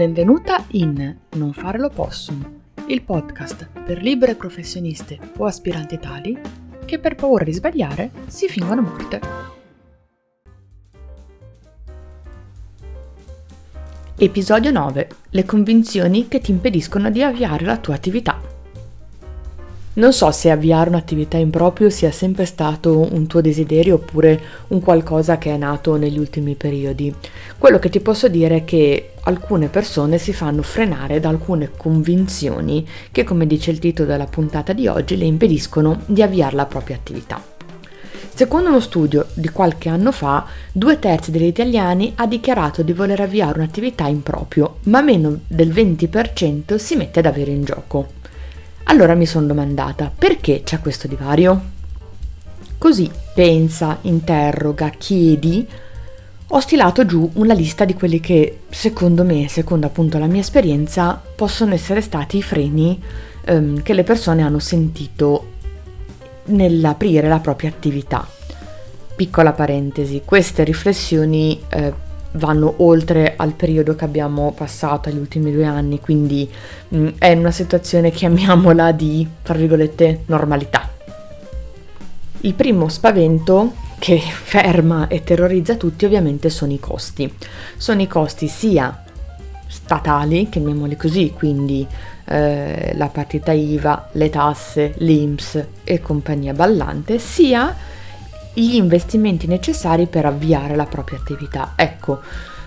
Benvenuta in Non fare l'opossum, il podcast per libere professioniste o aspiranti tali che per paura di sbagliare si fingono morte. Episodio 9. Le convinzioni che ti impediscono di avviare la tua attività. Non so se avviare un'attività in proprio sia sempre stato un tuo desiderio oppure un qualcosa che è nato negli ultimi periodi. Quello che ti posso dire è che alcune persone si fanno frenare da alcune convinzioni che, come dice il titolo della puntata di oggi, le impediscono di avviare la propria attività. Secondo uno studio di qualche anno fa, due terzi degli italiani ha dichiarato di voler avviare un'attività in proprio, ma meno del 20% si mette ad avere in gioco. Allora mi sono domandata perché c'è questo divario? Così pensa, interroga, chiedi, ho stilato giù una lista di quelli che secondo me, secondo appunto la mia esperienza, possono essere stati i freni ehm, che le persone hanno sentito nell'aprire la propria attività. Piccola parentesi, queste riflessioni eh, vanno oltre al periodo che abbiamo passato agli ultimi due anni, quindi mh, mm, è una situazione, chiamiamola, di, tra virgolette, normalità. Il primo spavento che ferma e terrorizza tutti ovviamente sono i costi. Sono i costi sia statali, chiamiamoli così, quindi eh, la partita IVA, le tasse, l'INPS e compagnia ballante, sia gli investimenti necessari per avviare la propria attività. Ecco,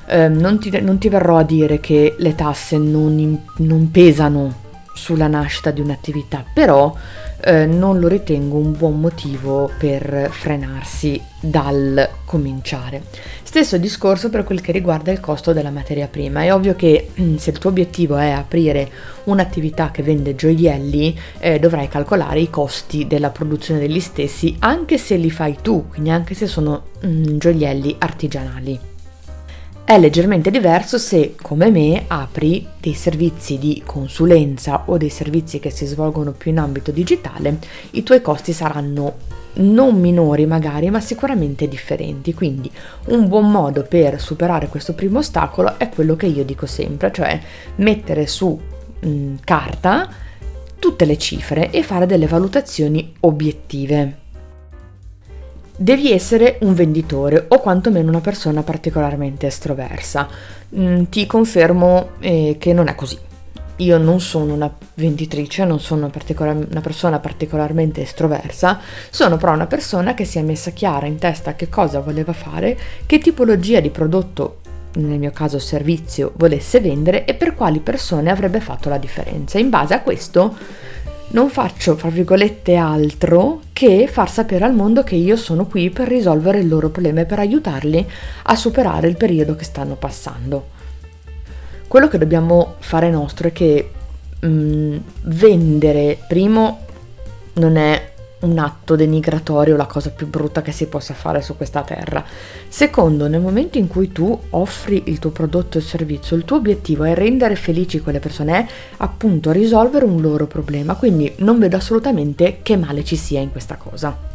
ehm, non, ti, non, ti, verrò a dire che le tasse non, non pesano sulla nascita di un'attività, però eh, non lo ritengo un buon motivo per frenarsi dal cominciare. Stesso discorso per quel che riguarda il costo della materia prima. È ovvio che mm, se il tuo obiettivo è aprire un'attività che vende gioielli, eh, dovrai calcolare i costi della produzione degli stessi, anche se li fai tu, quindi anche se sono mm, gioielli artigianali. È leggermente diverso se, come me, apri dei servizi di consulenza o dei servizi che si svolgono più in ambito digitale, i tuoi costi saranno non minori magari, ma sicuramente differenti. Quindi un buon modo per superare questo primo ostacolo è quello che io dico sempre, cioè mettere su mh, carta tutte le cifre e fare delle valutazioni obiettive devi essere un venditore o quantomeno una persona particolarmente estroversa. Mm, ti confermo eh, che non è così. Io non sono una venditrice, non sono particolar- una persona particolarmente estroversa, sono però una persona che si è messa chiara in testa che cosa voleva fare, che tipologia di prodotto nel mio caso servizio, volesse vendere e per quali persone avrebbe fatto la differenza. In base a questo non faccio, fra virgolette, altro che far sapere al mondo che io sono qui per risolvere il loro problema e per aiutarli a superare il periodo che stanno passando. Quello che dobbiamo fare nostro è che mh, mm, vendere, primo, non è un atto denigratorio, la cosa più brutta che si possa fare su questa terra. Secondo, nel momento in cui tu offri il tuo prodotto o servizio, il tuo obiettivo è rendere felici quelle persone, è appunto risolvere un loro problema, quindi non vedo assolutamente che male ci sia in questa cosa.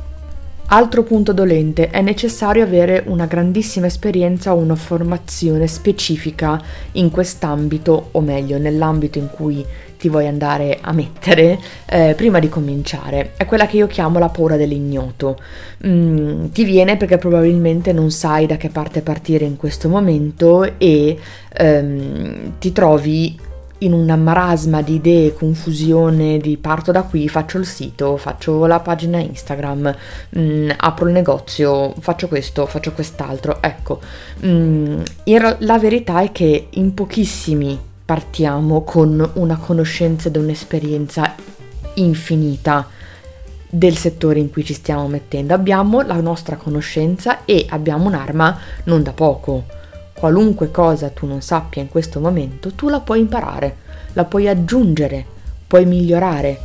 Altro punto dolente, è necessario avere una grandissima esperienza o una formazione specifica in quest'ambito, o meglio, nell'ambito in cui ti vuoi andare a mettere eh, prima di cominciare. È quella che io chiamo la paura dell'ignoto. Mm, ti viene perché probabilmente non sai da che parte partire in questo momento e ehm, ti trovi in una marasma di idee, confusione, di parto da qui, faccio il sito, faccio la pagina Instagram, mh, mm, apro il negozio, faccio questo, faccio quest'altro. Ecco, mh, mm, la verità è che in pochissimi partiamo con una conoscenza ed un'esperienza infinita del settore in cui ci stiamo mettendo. Abbiamo la nostra conoscenza e abbiamo un'arma non da poco qualunque cosa tu non sappia in questo momento, tu la puoi imparare, la puoi aggiungere, puoi migliorare.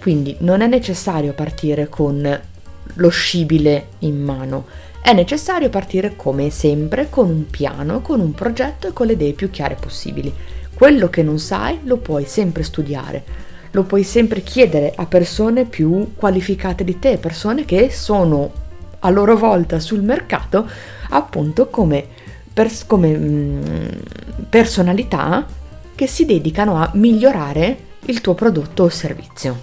Quindi non è necessario partire con lo scibile in mano, è necessario partire come sempre con un piano, con un progetto e con le idee più chiare possibili. Quello che non sai lo puoi sempre studiare, lo puoi sempre chiedere a persone più qualificate di te, persone che sono a loro volta sul mercato appunto come pers- come mm, personalità che si dedicano a migliorare il tuo prodotto o servizio.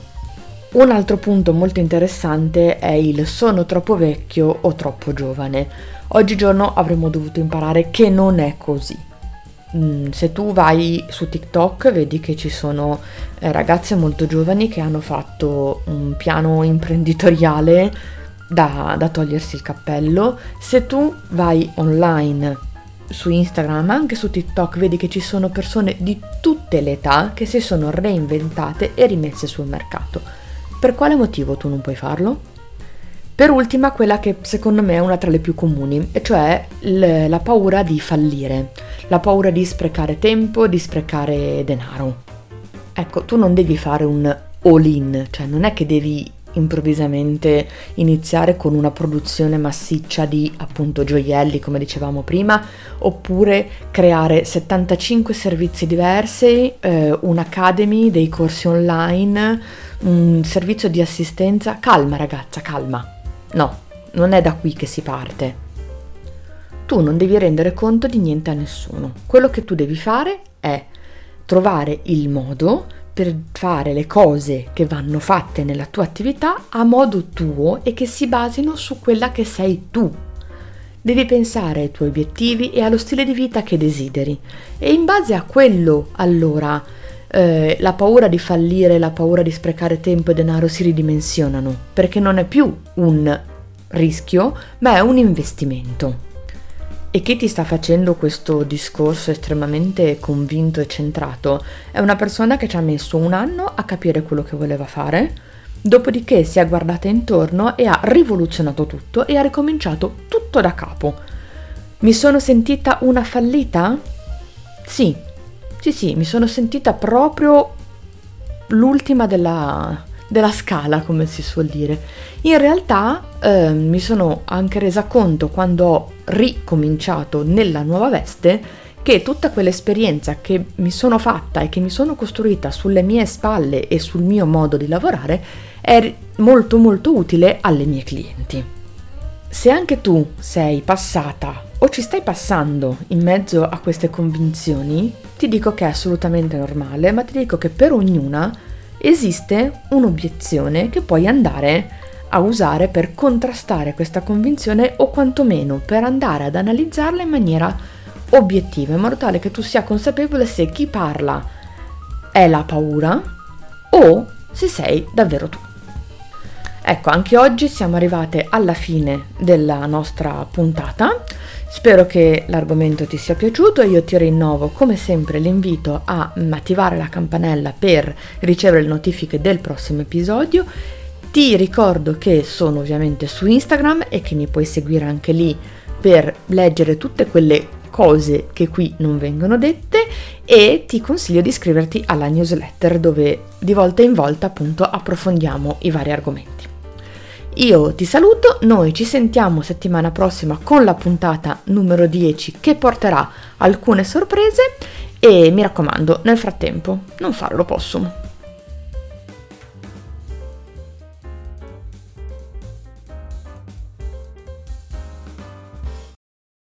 Un altro punto molto interessante è il sono troppo vecchio o troppo giovane. Oggigiorno avremmo dovuto imparare che non è così. Mm, se tu vai su TikTok vedi che ci sono eh, ragazze molto giovani che hanno fatto un piano imprenditoriale da, da togliersi il cappello. Se tu vai online su Instagram, ma anche su TikTok, vedi che ci sono persone di tutte le età che si sono reinventate e rimesse sul mercato. Per quale motivo tu non puoi farlo? Per ultima, quella che secondo me è una tra le più comuni, e cioè l- la paura di fallire, la paura di sprecare tempo, di sprecare denaro. Ecco, tu non devi fare un all-in, cioè non è che devi improvvisamente iniziare con una produzione massiccia di appunto gioielli come dicevamo prima oppure creare 75 servizi diversi, eh, un'academy, dei corsi online, un servizio di assistenza. Calma ragazza, calma. No, non è da qui che si parte. Tu non devi rendere conto di niente a nessuno. Quello che tu devi fare è trovare il modo per fare le cose che vanno fatte nella tua attività a modo tuo e che si basino su quella che sei tu. Devi pensare ai tuoi obiettivi e allo stile di vita che desideri e in base a quello allora eh, la paura di fallire, la paura di sprecare tempo e denaro si ridimensionano perché non è più un rischio ma è un investimento. E chi ti sta facendo questo discorso estremamente convinto e centrato è una persona che ci ha messo un anno a capire quello che voleva fare, dopodiché si è guardata intorno e ha rivoluzionato tutto e ha ricominciato tutto da capo. Mi sono sentita una fallita? Sì, sì, sì, mi sono sentita proprio l'ultima della, della scala, come si suol dire. In realtà eh, mi sono anche resa conto quando ho ricominciato nella nuova veste che tutta quell'esperienza che mi sono fatta e che mi sono costruita sulle mie spalle e sul mio modo di lavorare è molto molto utile alle mie clienti. Se anche tu sei passata o ci stai passando in mezzo a queste convinzioni, ti dico che è assolutamente normale, ma ti dico che per ognuna esiste un'obiezione che puoi andare a usare per contrastare questa convinzione o quantomeno per andare ad analizzarla in maniera obiettiva, in modo tale che tu sia consapevole se chi parla è la paura o se sei davvero tu. Ecco, anche oggi siamo arrivate alla fine della nostra puntata. Spero che l'argomento ti sia piaciuto e io ti rinnovo come sempre l'invito a attivare la campanella per ricevere le notifiche del prossimo episodio. Ti ricordo che sono ovviamente su Instagram e che mi puoi seguire anche lì per leggere tutte quelle cose che qui non vengono dette e ti consiglio di iscriverti alla newsletter dove di volta in volta appunto approfondiamo i vari argomenti. Io ti saluto, noi ci sentiamo settimana prossima con la puntata numero 10 che porterà alcune sorprese e mi raccomando, nel frattempo non farlo possum.